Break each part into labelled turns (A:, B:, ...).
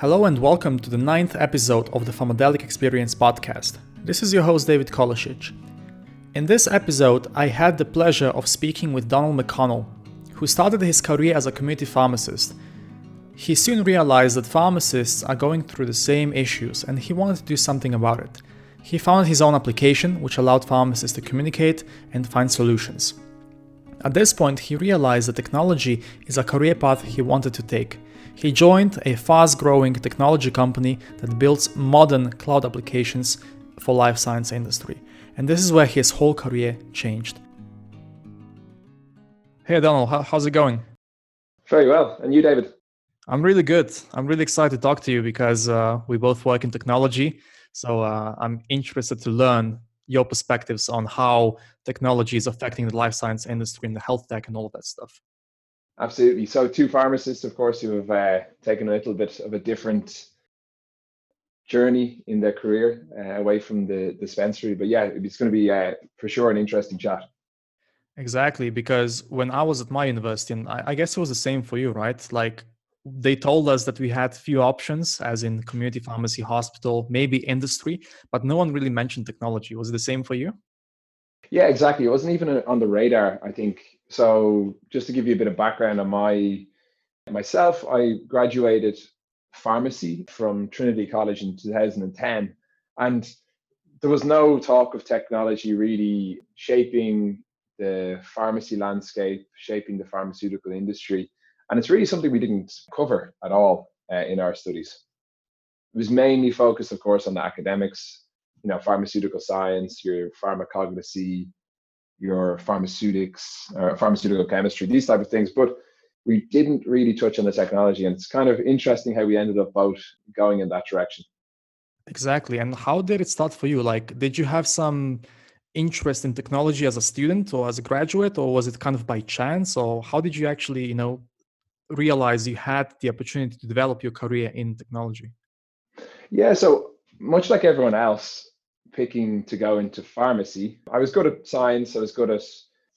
A: Hello and welcome to the ninth episode of the Pharmadelic Experience podcast. This is your host David Kolasic. In this episode, I had the pleasure of speaking with Donal McConnell, who started his career as a community pharmacist. He soon realized that pharmacists are going through the same issues and he wanted to do something about it. He founded his own application, which allowed pharmacists to communicate and find solutions. At this point, he realized that technology is a career path he wanted to take. He joined a fast growing technology company that builds modern cloud applications for life science industry. And this is where his whole career changed. Hey Donal, how's it going?
B: Very well. And you, David?
A: I'm really good. I'm really excited to talk to you because uh, we both work in technology. So uh, I'm interested to learn your perspectives on how technology is affecting the life science industry and the health tech and all of that stuff.
B: Absolutely. So, two pharmacists, of course, who have uh, taken a little bit of a different journey in their career uh, away from the dispensary. But yeah, it's going to be uh, for sure an interesting chat.
A: Exactly, because when I was at my university, and I, I guess it was the same for you, right? Like they told us that we had few options, as in community pharmacy, hospital, maybe industry, but no one really mentioned technology. Was it the same for you?
B: Yeah, exactly. It wasn't even on the radar. I think so just to give you a bit of background on my myself, I graduated pharmacy from Trinity College in 2010, and there was no talk of technology really shaping the pharmacy landscape, shaping the pharmaceutical industry, and it's really something we didn't cover at all uh, in our studies. It was mainly focused, of course, on the academics, you know, pharmaceutical science, your pharmacognosy, your pharmaceutics or uh, pharmaceutical chemistry, these type of things. But we didn't really touch on the technology, and it's kind of interesting how we ended up both going in that direction.
A: Exactly. And how did it start for you? Like, did you have some interest in technology as a student or as a graduate, or was it kind of by chance? Or how did you actually, you know, realize you had the opportunity to develop your career in technology?
B: Yeah. So much like everyone else, picking to go into pharmacy. I was good at science, I was good at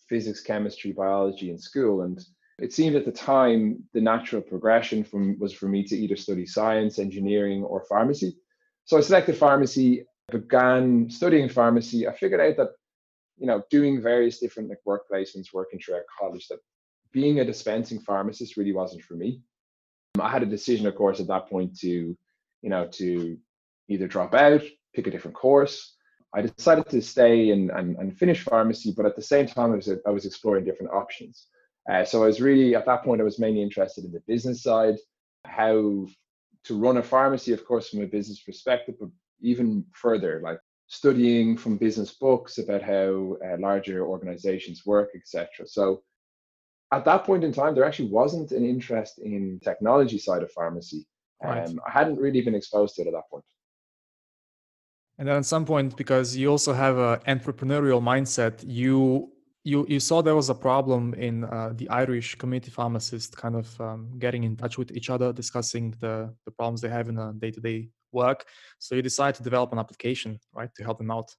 B: physics, chemistry, biology in school. And it seemed at the time the natural progression from was for me to either study science, engineering, or pharmacy. So I selected pharmacy, began studying pharmacy. I figured out that, you know, doing various different like work placements, working throughout college, that being a dispensing pharmacist really wasn't for me. I had a decision, of course, at that point to, you know, to either drop out, pick a different course. I decided to stay and, and, and finish pharmacy, but at the same time, I was, I was exploring different options. Uh, so I was really, at that point, I was mainly interested in the business side, how to run a pharmacy, of course, from a business perspective, but even further, like studying from business books about how uh, larger organizations work, etc. So at that point in time, there actually wasn't an interest in technology side of pharmacy. Right. Um, I hadn't really been exposed to it at that point.
A: And then at some point, because you also have an entrepreneurial mindset, you you you saw there was a problem in uh, the Irish community pharmacist kind of um, getting in touch with each other, discussing the the problems they have in a day to day work. So you decided to develop an application, right, to help them out.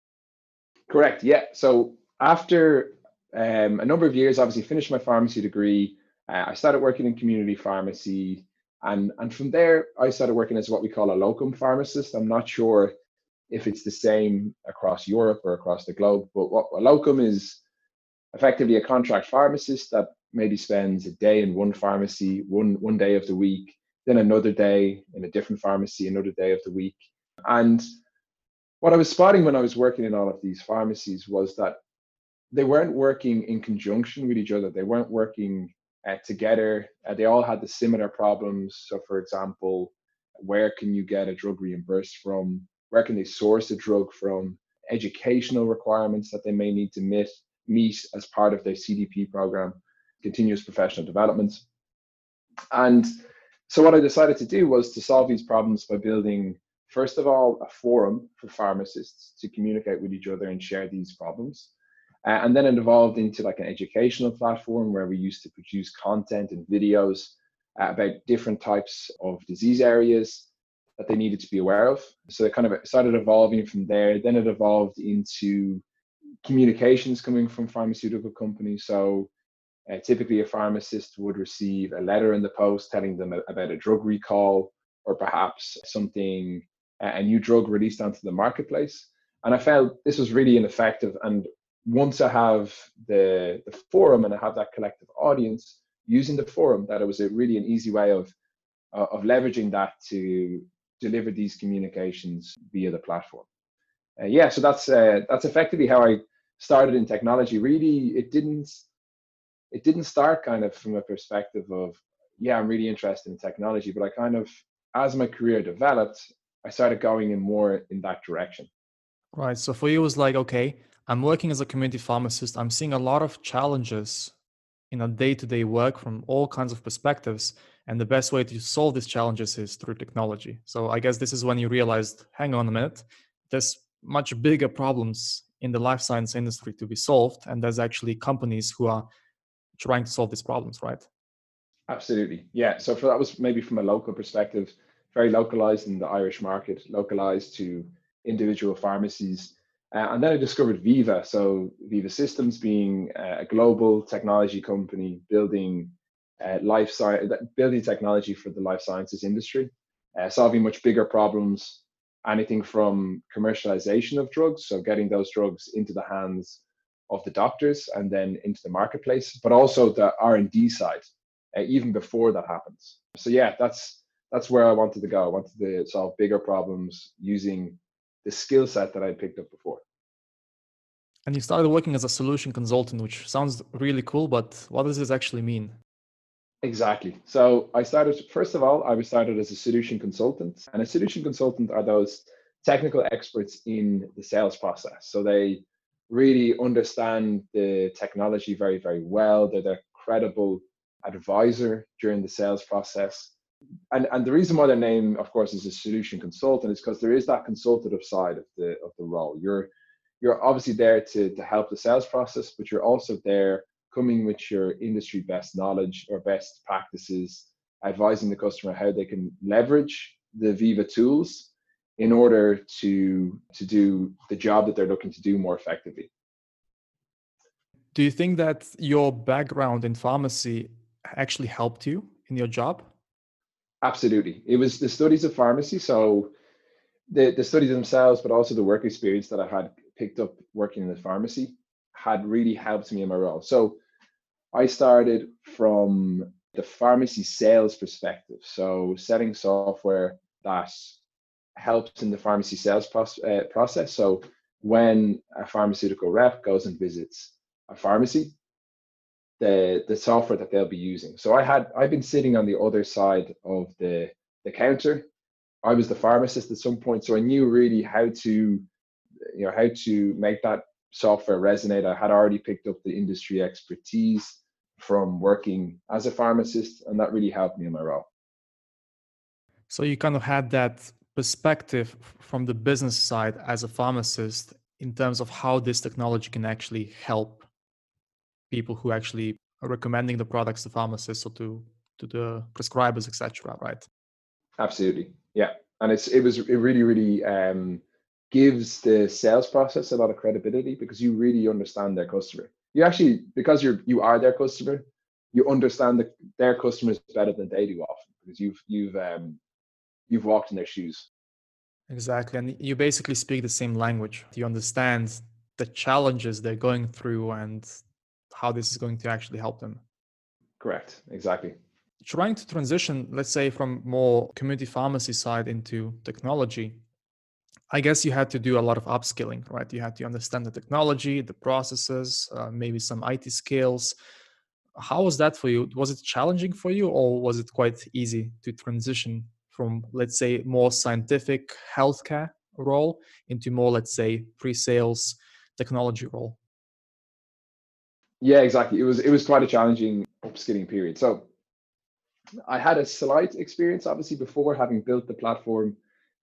B: Correct. Yeah. So after um, a number of years, obviously finished my pharmacy degree. Uh, I started working in community pharmacy, and and from there I started working as what we call a locum pharmacist. I'm not sure if it's the same across Europe or across the globe. But what a locum is effectively a contract pharmacist that maybe spends a day in one pharmacy, one one day of the week, then another day in a different pharmacy, another day of the week. And what I was spotting when I was working in all of these pharmacies was that they weren't working in conjunction with each other. They weren't working uh, together. Uh, they all had the similar problems. So, for example, where can you get a drug reimbursed from? Where can they source the drug from, educational requirements that they may need to meet, meet as part of their CDP program, continuous professional development. And so what I decided to do was to solve these problems by building, first of all, a forum for pharmacists to communicate with each other and share these problems. Uh, and then it evolved into like an educational platform where we used to produce content and videos uh, about different types of disease areas that they needed to be aware of. So it kind of started evolving from there. Then it evolved into communications coming from pharmaceutical companies. So uh, typically, a pharmacist would receive a letter in the post telling them about a drug recall or perhaps something a new drug released onto the marketplace. And I felt this was really ineffective. And once I have the, the forum and I have that collective audience using the forum, that it was a really an easy way of uh, of leveraging that to deliver these communications via the platform. Uh, yeah, so that's uh, that's effectively how I started in technology. Really, it didn't it didn't start kind of from a perspective of yeah, I'm really interested in technology, but I kind of as my career developed, I started going in more in that direction.
A: Right. So for you, it was like, okay, I'm working as a community pharmacist. I'm seeing a lot of challenges in a day-to-day work from all kinds of perspectives and the best way to solve these challenges is through technology. So i guess this is when you realized hang on a minute there's much bigger problems in the life science industry to be solved and there's actually companies who are trying to solve these problems right?
B: Absolutely. Yeah so for that was maybe from a local perspective very localized in the irish market localized to individual pharmacies uh, and then I discovered Veeva. So Veeva Systems being a global technology company building uh, life science, building technology for the life sciences industry, uh, solving much bigger problems. Anything from commercialization of drugs, so getting those drugs into the hands of the doctors and then into the marketplace, but also the R and D side, uh, even before that happens. So yeah, that's that's where I wanted to go. I wanted to solve bigger problems using the skill set that I picked up before.
A: And you started working as a solution consultant, which sounds really cool, but what does this actually mean?
B: Exactly. So I started, first of all, I was started as a solution consultant. And a solution consultant are those technical experts in the sales process. So they really understand the technology very, very well. They're the credible advisor during the sales process and and the reason why their name, of course, is a solution consultant is because there is that consultative side of the of the role. You're you're obviously there to to help the sales process, but you're also there coming with your industry best knowledge or best practices, advising the customer how they can leverage the Veeva tools in order to to do the job that they're looking to do more effectively.
A: Do you think that your background in pharmacy actually helped you in your job?
B: Absolutely. It was the studies of pharmacy. So the, the studies themselves, but also the work experience that I had picked up working in the pharmacy had really helped me in my role. So I started from the pharmacy sales perspective. So setting software that helps in the pharmacy sales uh, process. So when a pharmaceutical rep goes and visits a pharmacy, the the software that they'll be using. So I had I've been sitting on the other side of the the counter. I was the pharmacist at some point, so I knew really how to you know how to make that software resonate. I had already picked up the industry expertise from working as a pharmacist, and that really helped me in my role.
A: So you kind of had that perspective from the business side as a pharmacist in terms of how this technology can actually help people who actually are recommending the products to pharmacists or to to the prescribers, etc. Right?
B: Absolutely, yeah. And it's it was it really really um, gives the sales process a lot of credibility because you really understand their customer. You actually because you're you are their customer, you understand the, their customers better than they do often because you've you've um, you've walked in their shoes.
A: Exactly, and you basically speak the same language. You understand the challenges they're going through and how this is going to actually help them.
B: Correct. Exactly.
A: Trying to transition, let's say, from more community pharmacy side into technology, I guess you had to do a lot of upskilling, right? You had to understand the technology, the processes, uh, maybe some IT skills. How was that for you? Was it challenging for you, or was it quite easy to transition from, let's say, more scientific healthcare role into more, let's say, pre-sales technology role?
B: Yeah, exactly. It was it was quite a challenging upskilling period. So I had a slight experience, obviously, before having built the platform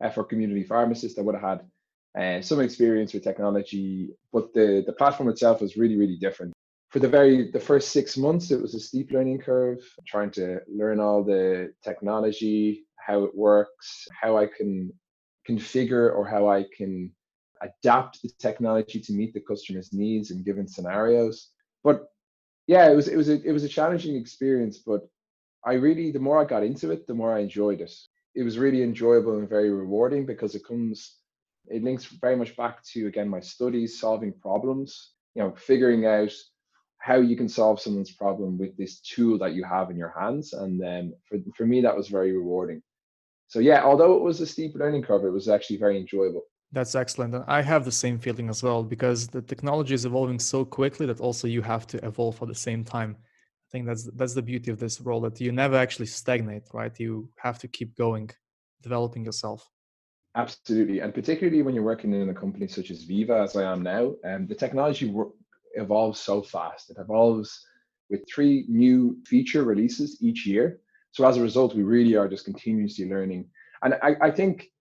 B: uh, for community pharmacists. I would have had uh, some experience with technology, but the the platform itself was really really different. For the very the first six months, it was a steep learning curve, trying to learn all the technology, how it works, how I can configure or how I can adapt the technology to meet the customer's needs in given scenarios but yeah, it was it was a it was a challenging experience, but I really the more I got into it, the more I enjoyed it. it was really enjoyable and very rewarding because it comes it links very much back to again my studies solving problems you know figuring out how you can solve someone's problem with this tool that you have in your hands and then for, for me that was very rewarding so yeah although it was a steep learning curve it was actually very enjoyable
A: that's excellent and i have the same feeling as well because the technology is evolving so quickly that also you have to evolve at the same time. I think that's that's the beauty of this role that you never actually stagnate right? You have to keep going developing yourself.
B: Absolutely and particularly when you're working in a company such as Veeva as i am now and um, the technology evolves so fast. It evolves with three new feature releases each year. So as a result we really are just continuously learning. And i, I think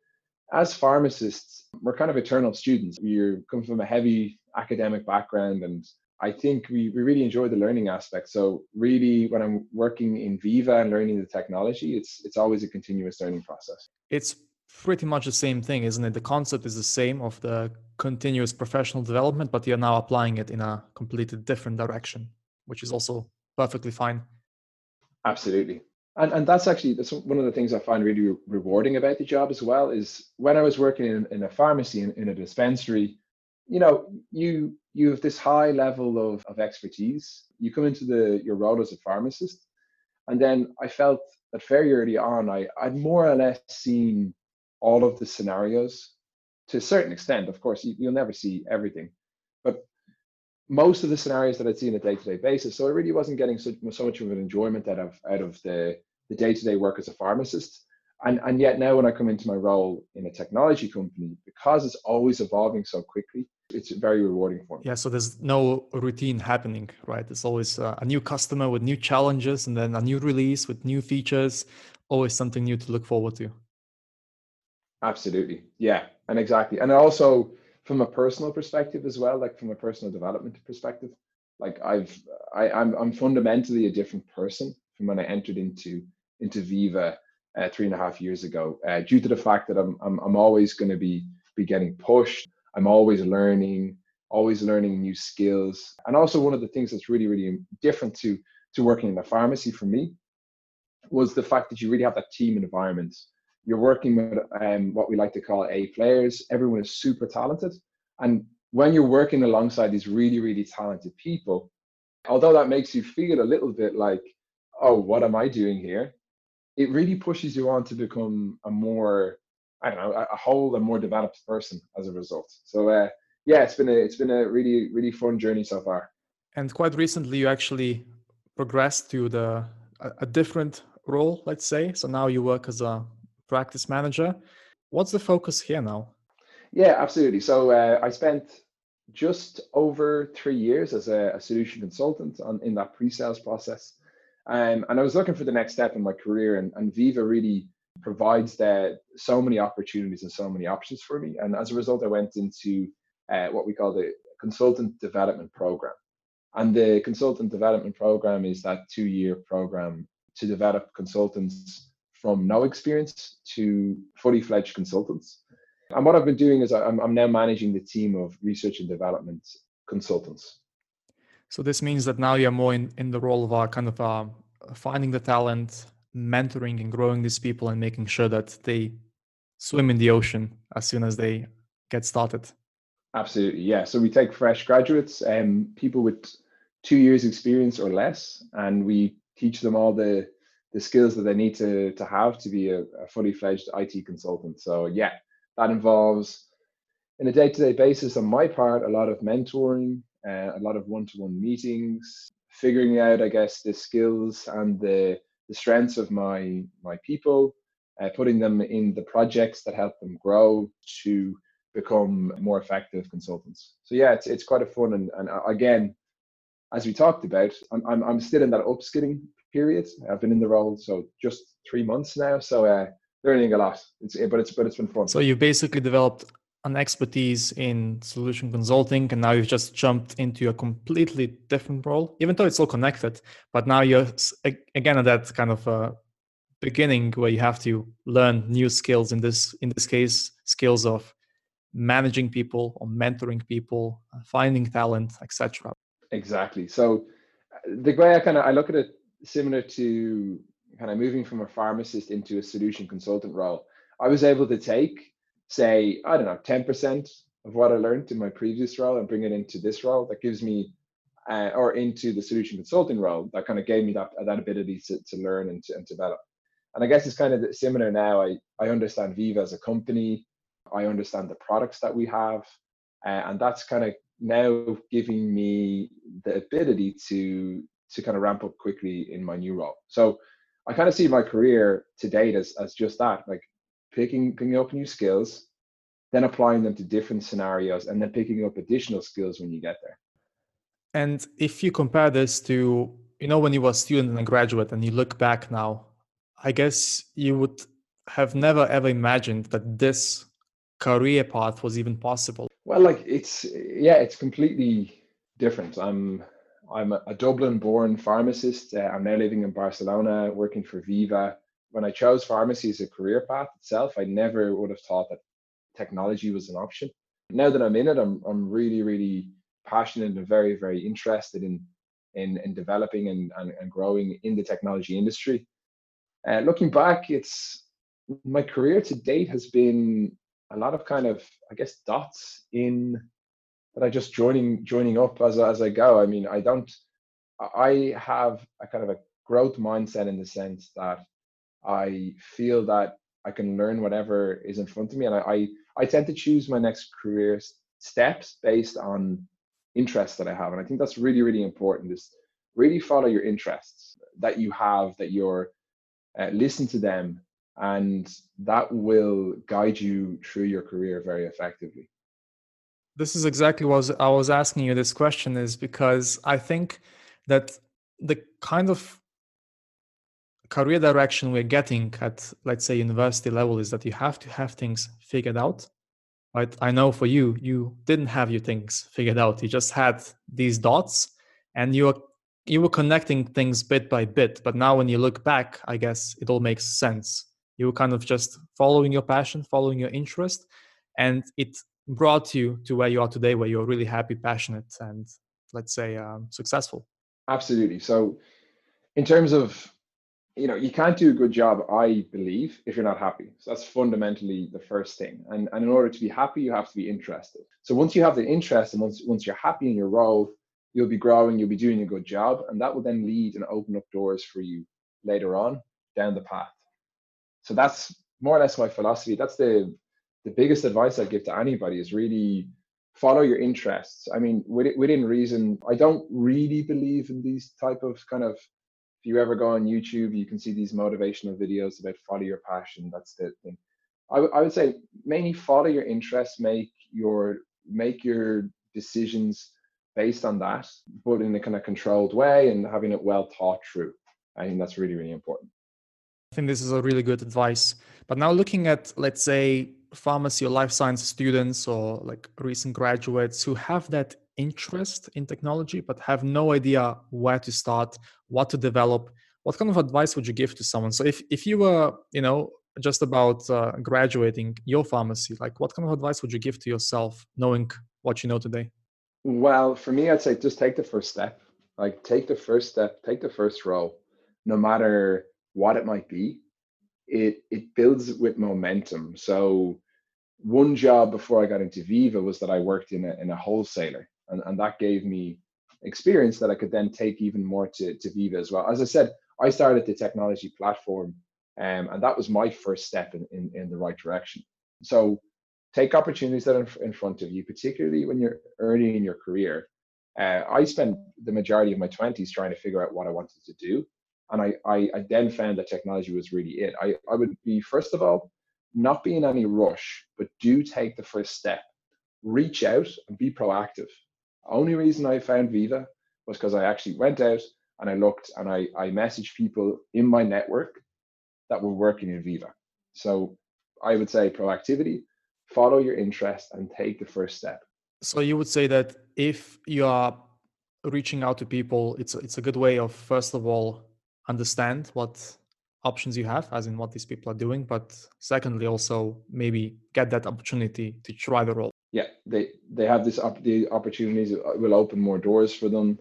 B: as pharmacists, we're kind of eternal students. We come from a heavy academic background, and I think we, we really enjoy the learning aspect. So really, when I'm working in Veeva and learning the technology, it's it's always a continuous learning process.
A: It's pretty much the same thing, isn't it? The concept is the same of the continuous professional development, but you're now applying it in a completely different direction, which is also perfectly fine.
B: Absolutely and and that's actually that's one of the things I find really rewarding about the job as well is when I was working in, in a pharmacy in, in a dispensary, you know, you you have this high level of, of expertise. You come into the your role as a pharmacist, and then I felt that very early on, I I'd more or less seen all of the scenarios to a certain extent. Of course, you, you'll never see everything, most of the scenarios that I'd see on a day-to-day basis. So I really wasn't getting so, so much of an enjoyment out of out of the the day-to-day work as a pharmacist. And, and yet now when I come into my role in a technology company, because it's always evolving so quickly, it's very rewarding for me.
A: Yeah, so there's no routine happening, right? There's always uh, a new customer with new challenges and then a new release with new features, always something new to look forward to.
B: Absolutely. Yeah, and exactly. And also from a personal perspective as well, like from a personal development perspective, like I've I, I'm I'm fundamentally a different person from when I entered into into Veeva uh, three and a half years ago, uh, due to the fact that I'm I'm, I'm always going to be be getting pushed. I'm always learning, always learning new skills, and also one of the things that's really really different to to working in a pharmacy for me was the fact that you really have that team environment. You're working with um, what we like to call A players. Everyone is super talented, and when you're working alongside these really really talented people, although that makes you feel a little bit like, oh, what am I doing here? it really pushes you on to become a more I don't know a whole and more developed person as a result. So uh, yeah, it's been a it's been a really really fun journey so far.
A: And quite recently, you actually progressed to the a, a different role, let's say. So now you work as a practice manager. What's the focus here now?
B: Yeah, absolutely. So uh, I spent just over three years as a, a solution consultant on, in that pre-sales process. Um, and I was looking for the next step in my career, and, and Veeva really provides that so many opportunities and so many options for me. And as a result, I went into uh, what we call the consultant development program. And the consultant development program is that two year program to develop consultants from no experience to fully fledged consultants. And what I've been doing is I'm, I'm now managing the team of research and development consultants.
A: So this means that now you're more in, in the role of a kind of uh, finding the talent, mentoring and growing these people and making sure that they swim in the ocean as soon as they get started.
B: Absolutely, yeah. So we take fresh graduates, um, people with two years experience or less, and we teach them all the the skills that they need to to have to be a, a fully fledged IT consultant. So yeah, that involves in a day to day basis on my part a lot of mentoring, uh, a lot of one-to-one meetings, figuring out, I guess, the skills and the the strengths of my my people, uh, putting them in the projects that help them grow to become more effective consultants. So yeah, it's it's quite a fun and and uh, again, as we talked about, I'm I'm, I'm still in that upskilling period. I've been in the role so just three months now, so uh, learning a lot. It's but it's but it's been fun.
A: So you basically developed an expertise in solution consulting and now you've just jumped into a completely different role even though it's all connected but now you're again at that kind of uh, beginning where you have to learn new skills in this in this case skills of managing people or mentoring people uh, finding talent etc
B: exactly so uh, the way i kind of i look at it similar to kind of moving from a pharmacist into a solution consultant role, I was able to take, say, I don't know, 10% of what I learned in my previous role and bring it into this role. That gives me, uh, or into the solution consulting role, that kind of gave me that, that ability to, to learn and to and develop. And I guess it's kind of similar now. I, I understand Veeva as a company. I understand the products that we have. Uh, and that's kind of now giving me the ability to to kind of ramp up quickly in my new role. So I kind of see my career to date as, as just that, like picking picking up new skills, then applying them to different scenarios, and then picking up additional skills when you get there.
A: And if you compare this to, you know, when you were a student and a graduate and you look back now, I guess you would have never ever imagined that this career path was even possible.
B: Well, like it's yeah, it's completely different. I'm I'm a Dublin-born pharmacist. Uh, I'm now living in Barcelona, working for Veeva. When I chose pharmacy as a career path itself, I never would have thought that technology was an option. Now that I'm in it, I'm I'm really really passionate and very very interested in in, in developing and, and, and growing in the technology industry. Uh, looking back, it's my career to date has been a lot of kind of I guess dots in that I just joining joining up as as I go. I mean, I don't. I have a kind of a growth mindset in the sense that I feel that I can learn whatever is in front of me, and I I, I tend to choose my next career steps based on interests that I have, and I think that's really really important. Is really follow your interests that you have, that you're uh, listen to them, and that will guide you through your career very effectively.
A: This is exactly what I was asking you this question is because I think that the kind of career direction we're getting at let's say university level is that you have to have things figured out right? I know for you you didn't have your things figured out. You just had these dots and you were you were connecting things bit by bit. But now when you look back i guess it all makes sense. You were kind of just following your passion following your interest and it brought you to where you are today, where you're really happy, passionate, and let's say um, successful?
B: Absolutely. So, in terms of you know, you can't do a good job, I believe, if you're not happy. So that's fundamentally the first thing. And, and in order to be happy, you have to be interested. So once you have the interest and once once you're happy in your role, you'll be growing, you'll be doing a good job, and that will then lead and open up doors for you later on down the path. So that's more or less my philosophy. That's the the biggest advice I give to anybody is really follow your interests. I mean, within reason, I don't really believe in these type of kind of. If you ever go on YouTube, you can see these motivational videos about follow your passion. That's the thing. I, w- I would say mainly follow your interests, make your make your decisions based on that, but in a kind of controlled way and having it well thought through. I think that's really really important.
A: I think this is a really good advice. But now looking at let's say pharmacy or life science students or like recent graduates who have that interest in technology but have no idea where to start what to develop what kind of advice would you give to someone? So if, if you were you know just about uh, graduating your pharmacy like what kind of advice would you give to yourself knowing what you know today?
B: Well for me i'd say just take the first step. Like take the first step take the first role no matter what it might be it it builds with momentum. So one job before I got into Veeva was that I worked in a in a wholesaler, and, and that gave me experience that I could then take even more to, to Veeva as well. As I said, I started the technology platform, um, and that was my first step in, in, in the right direction. So take opportunities that are in front of you, particularly when you're early in your career. Uh, I spent the majority of my 20s trying to figure out what I wanted to do and I, I, I then found that technology was really it. I, I would be, first of all, not be in any rush, but do take the first step. Reach out and be proactive. Only reason I found Veeva was because I actually went out and I looked and I, I messaged people in my network that were working in Veeva. So I would say proactivity, follow your interest and take the first step.
A: So you would say that if you are reaching out to people, it's it's a good way of first of all understand what options you have as in what these people are doing but secondly also maybe get that opportunity to try the role
B: yeah they they have this up the opportunities will open more doors for them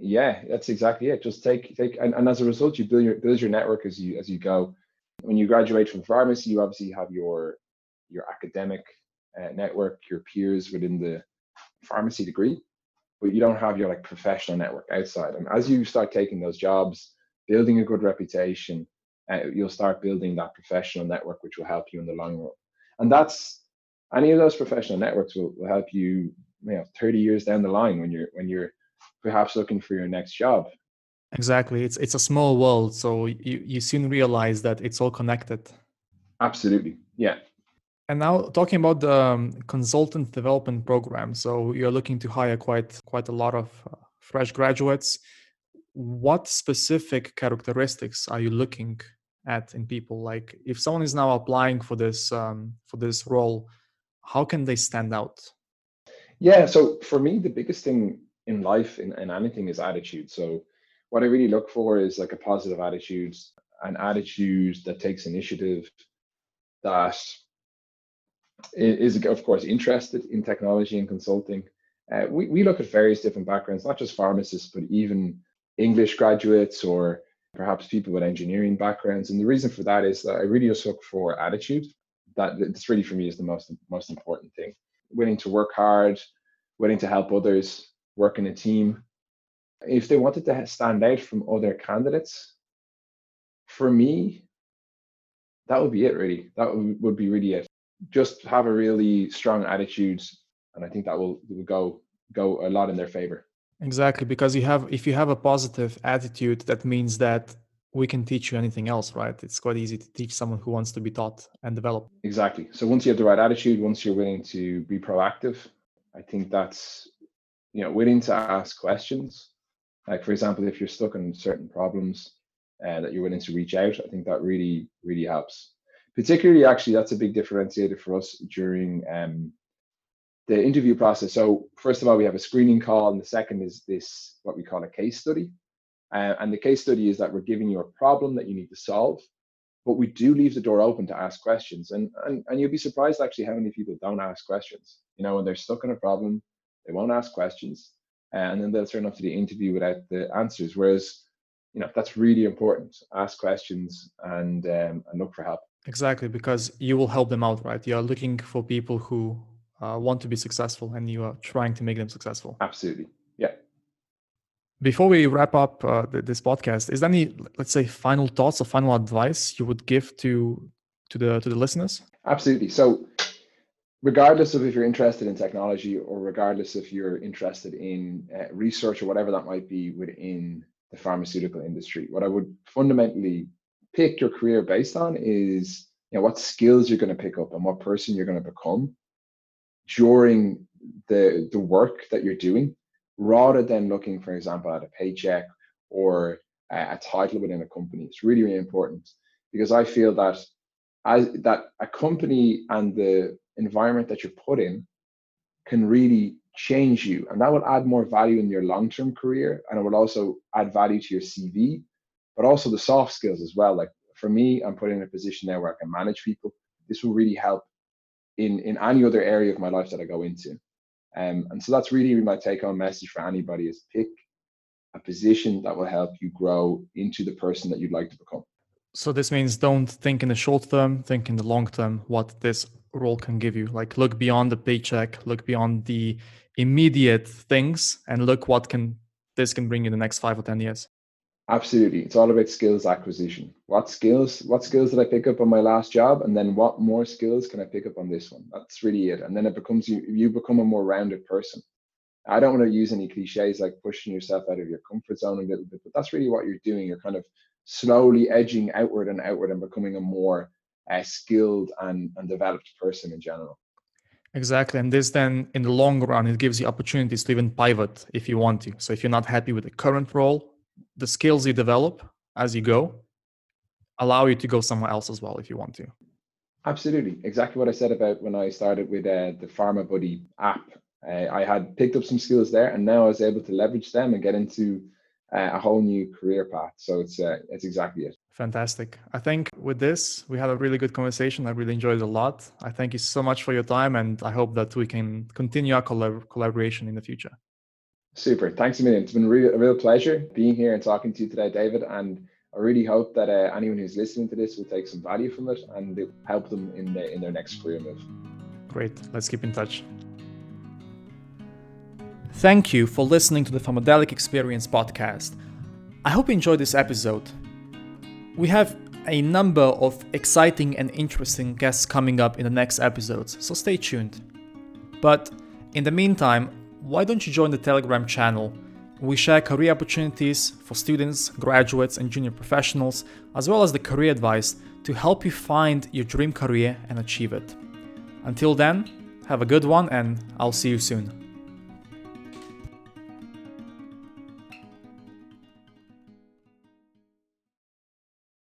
B: Yeah, that's exactly it. Just take take and, and as a result, you build your build your network as you as you go. When you graduate from pharmacy, you obviously have your your academic uh, network, your peers within the pharmacy degree, but you don't have your like professional network outside. And as you start taking those jobs, building a good reputation, uh, you'll start building that professional network, which will help you in the long run. And that's any of those professional networks will, will help you, you know, 30 years down the line when you're when you're perhaps looking for your next job.
A: Exactly. It's it's a small world, so you, you soon realize that it's all connected.
B: Absolutely. Yeah.
A: And now talking about the um, consultant development program, so you're looking to hire quite quite a lot of uh, fresh graduates. What specific characteristics are you looking at in people? Like, if someone is now applying for this um, for this role, how can they stand out?
B: Yeah. So for me, the biggest thing in life in, in anything is attitude. So what I really look for is like a positive attitude, an attitude that takes initiative, that is of course interested in technology and consulting. Uh, we, we look at various different backgrounds, not just pharmacists, but even English graduates or perhaps people with engineering backgrounds. And the reason for that is that I really just look for attitude. That that's really for me is the most most important thing. Willing to work hard, willing to help others, work in a team. If they wanted to stand out from other candidates, for me, that would be it really. That would, would be really it just have a really strong attitude, and I think that will, will go go a lot in their favor.
A: Exactly, because you have if you have a positive attitude, that means that we can teach you anything else, right? It's quite easy to teach someone who wants to be taught and develop.
B: Exactly. So once you have the right attitude, once you're willing to be proactive, I think that's you know willing to ask questions. Like for example, if you're stuck in certain problems, uh, that you're willing to reach out, I think that really really helps particularly actually that's a big differentiator for us during um, the interview process. So first of all, we have a screening call, and the second is this what we call a case study. Uh, and the case study is that we're giving you a problem that you need to solve, but we do leave the door open to ask questions. And and, and you'll be surprised actually how many people don't ask questions. You know, when they're stuck in a problem, they won't ask questions, uh, and then they'll turn up to the interview without the answers. Whereas, you know, that's really important. Ask questions and um, and look for help.
A: Exactly, because you will help them out, right? You are looking for people who uh, want to be successful and you are trying to make them successful.
B: Absolutely. Yeah.
A: Before we wrap up uh, this podcast, is there any, let's say, final thoughts or final advice you would give to to the to the listeners?
B: Absolutely. So, regardless of if you're interested in technology or regardless if you're interested in uh, research or whatever that might be within the pharmaceutical industry, what I would fundamentally pick your career based on is you know what skills you're going to pick up and what person you're going to become during the the work that you're doing rather than looking for example at a paycheck or a, a title within a company it's really really important because i feel that as that a company and the environment that you're put in can really change you and that will add more value in your long-term career and it will also add value to your cv but also the soft skills as well. Like for me, I'm put in a position now where I can manage people. This will really help in in any other area of my life that I go into. Um, and so that's really my take home message for anybody is pick a position that will help you grow into the person that you'd like to become.
A: So this means don't think in the short term, think in the long term what this role can give you. Like look beyond the paycheck, look beyond the immediate things and look what can this can bring you in the next five or ten years.
B: Absolutely. It's all about skills acquisition. What skills, what skills did I pick up on my last job? And then what more skills can I pick up on this one? That's really it. And then it becomes you you become a more rounded person. I don't want to use any cliches like pushing yourself out of your comfort zone a little bit, but that's really what you're doing. You're kind of slowly edging outward and outward and becoming a more uh, skilled and, and developed person in general.
A: Exactly. And this then in the long run, it gives you opportunities to even pivot if you want to. So if you're not happy with the current role, the skills you develop as you go allow you to go somewhere else as well if you want to.
B: Absolutely, exactly what I said about when I started with uh, the PharmaBuddy app. Uh, I had picked up some skills there, and now I was able to leverage them and get into uh, a whole new career path. So it's uh, it's exactly it.
A: Fantastic. I think with this, we had a really good conversation. I really enjoyed it a lot. I thank you so much for your time, and I hope that we can continue our collab- collaboration in the future.
B: Super. Thanks a million. It's been a real, a real pleasure being here and talking to you today, David. And I really hope that uh, anyone who's listening to this will take some value from it and it help them in, the, in their next career move.
A: Great. Let's keep in touch. Thank you for listening to the Pharmadelic Experience podcast. I hope you enjoyed this episode. We have a number of exciting and interesting guests coming up in the next episodes, so stay tuned. But in the meantime, why don't you join the Telegram channel? We share career opportunities for students, graduates, and junior professionals, as well as the career advice to help you find your dream career and achieve it. Until then, have a good one, and I'll see you soon.